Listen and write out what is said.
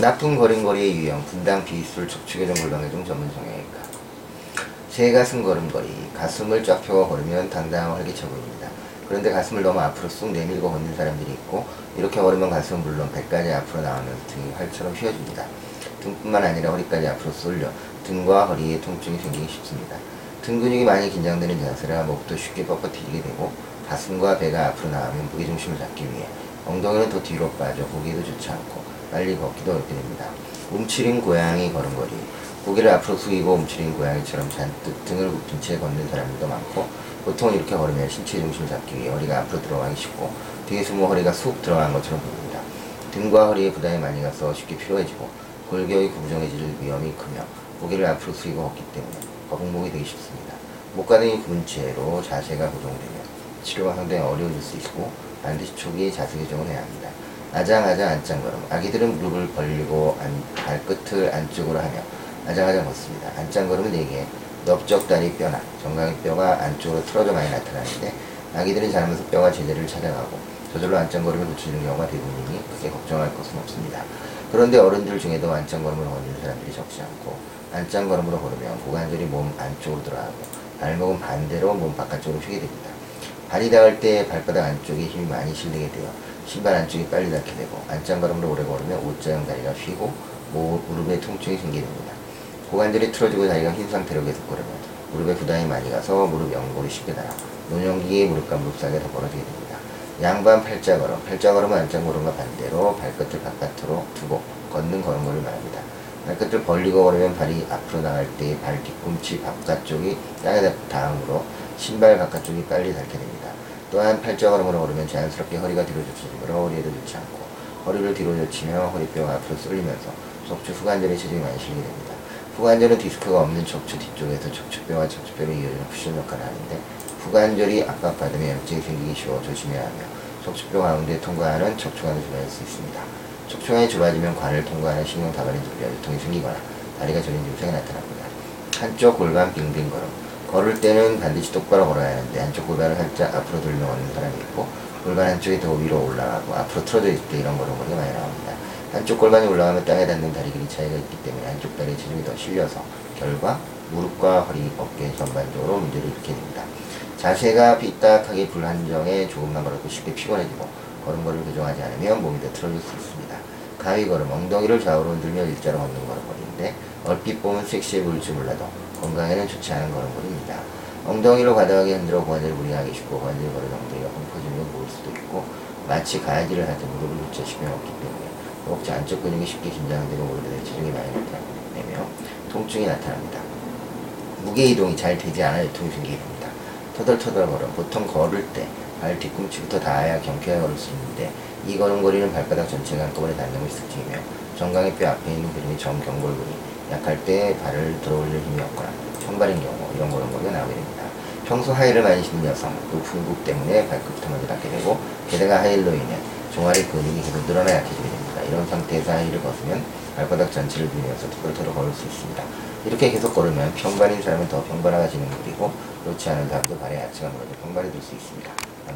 나쁜 걸음걸이의 유형, 분당 비술 척추 교정 골반교정 전문 성형외과. 제 가슴 걸음걸이, 가슴을 쫙 펴고 걸으면 당당하고 활기차 보입니다. 그런데 가슴을 너무 앞으로 쑥 내밀고 걷는 사람들이 있고 이렇게 걸으면 가슴은 물론 배까지 앞으로 나오면서 등이 활처럼 휘어집니다. 등뿐만 아니라 허리까지 앞으로 쏠려 등과 허리에 통증이 생기기 쉽습니다. 등 근육이 많이 긴장되는 자세라 목도 쉽게 뻣뻣해지게 되고 가슴과 배가 앞으로 나가면 무게중심을 잡기 위해 엉덩이는 더 뒤로 빠져 보기에도 좋지 않고 빨리 걷기도 어렵게 됩니다. 움츠린 고양이 걸음걸이 고개를 앞으로 숙이고 움츠린 고양이처럼 잔뜩 등을 굽힌 채 걷는 사람들도 많고 보통 이렇게 걸으면 신체 중심을 잡기 위해 허리가 앞으로 들어가기 쉽고 등에 숨어 허리가 쑥 들어간 것처럼 보입니다. 등과 허리에 부담이 많이 가서 쉽게 피로해지고 골격이 구부정해질 위험이 크며 고개를 앞으로 숙이고 걷기 때문에 거북목이 되기 쉽습니다. 목가등이 굽은 채로 자세가 고정되며 치료가 상당히 어려워질 수 있고 반드시 초기에 자세 교정을 해야 합니다. 아장아장 안짱걸음 아기들은 무릎을 벌리고 안- 발끝을 안쪽으로 하며 아장아장 걷습니다. 안짱걸음은 대개 넓적다리 뼈나 정강이 뼈가 안쪽으로 틀어져 많이 나타나는데 아기들은 자라면서 뼈가 제자리를 찾아가고 저절로 안짱걸음을 놓치는 경우가 대부분이니 크게 걱정할 것은 없습니다. 그런데 어른들 중에도 안짱걸음을 걷는 사람들이 적지 않고 안짱걸음으로 걸으면 고관절이 몸 안쪽으로 들어가고 발목은 반대로 몸 바깥쪽으로 휘게 됩니다. 발이 닿을 때 발바닥 안쪽에 힘이 많이 실리게 되어 신발 안쪽이 빨리 닿게 되고 안짱걸음으로 오래 걸으면 O자형 다리가 휘고 모- 무릎에 통증이 생기게 됩니다. 고관절이 틀어지고 다리가 흰 상태로 계속 걸으면 무릎에 부담이 많이 가서 무릎 연골이 쉽게 닳아 노년기에 무릎과 무릎 사이가 더 벌어지게 됩니다. 양반 팔자 걸음, 팔자 걸음은 안짱걸음과 반대로 발끝을 바깥으로 두고 걷는 걸음걸이를 말합니다. 발끝을 벌리고 걸으면 발이 앞으로 나갈 때 발 뒤꿈치 바깥쪽이 땅에 닿음으로 신발 바깥쪽이 빨리 닳게 됩니다. 또한 팔자 걸음으로 걸으면 자연스럽게 허리가 뒤로 젖히므로 허리에도 좋지 않고 허리를 뒤로 젖히며 허리뼈가 앞으로 쏠리면서 척추 후관절에 체중이 많이 실리게 됩니다. 후관절은 디스크가 없는 척추 뒤쪽에서 척추뼈와 척추뼈를 이어주는 쿠션 역할을 하는데 후관절이 압박받으면 염증이 생기기 쉬워 조심해야 하며 척추뼈 가운데 통과하는 척추관을 좁아질 수 있습니다. 척추관이 좁아지면 관을 통과하는 신경 다발이 눌려 유통이 생기거나 다리가 저린 증상이 나타납니다. 한쪽 골반 빙빙 걸음. 걸을 때는 반드시 똑바로 걸어야 하는데 한쪽 골반을 살짝 앞으로 돌려 걷는 사람이 있고 골반 한쪽이 더 위로 올라가고 앞으로 틀어져 있을 때 이런 걸음걸이가 많이 나옵니다. 한쪽 골반이 올라가면 땅에 닿는 다리 길이 차이가 있기 때문에 한쪽 다리에 체중이 더 실려서 결과 무릎과 허리, 어깨 전반적으로 문제를 일으키게 됩니다. 자세가 삐딱하게 불안정해 조금만 걸어도 쉽게 피곤해지고 걸음걸이를 교정하지 않으면 몸이 더 틀어질 수 있습니다. 가위 걸음, 엉덩이를 좌우로 흔들며 일자로 걷는 걸음걸이인데 얼핏 보면 섹시해 보일지 몰라도 건강에는 좋지 않은 걸음걸이입니다. 엉덩이로 과다하게 흔들어 고관절을 무리하기 쉽고 고관절 걸은 엉덩이가 펑퍼지며 보일 수도 있고 마치 가야지를 할 때 무릎을 붙여시며 걷기 때문에 허벅지 안쪽 근육이 쉽게 긴장되고 무릎에 체중이 많이 나타내며 통증이 나타납니다. 무게 이동이 잘 되지 않아 유통이 생기게 됩니다. 터덜터덜 걸음, 보통 걸을 때 발 뒤꿈치부터 닿아야 경쾌하게 걸을 수 있는데 이 걸음걸이는 발바닥 전체가 한꺼번에 닿는 것이 특징이며 정강이 뼈 앞에 있는 근육이 정경골근이 약할 때 발을 들어올릴 힘이 없거나 청발인 경우 이런 걸음걸이가 나오게 됩니다. 평소 하이를 많이 신는 여성, 높은 국 때문에 발끝부터 먼저 닿게 되고 게다가 하이로 인해 종아리 근육이 계속 늘어나 약해지게 됩니다. 이런 상태에서 하이를 벗으면 발바닥 전체를 밀면서 터덜터덜 걸을 수 있습니다. 이렇게 계속 걸으면 평발인 사람은 더 평발화가 진행되고 그렇지 않은 사람도 발에 하체가 무너져 평발이 될 수 있습니다.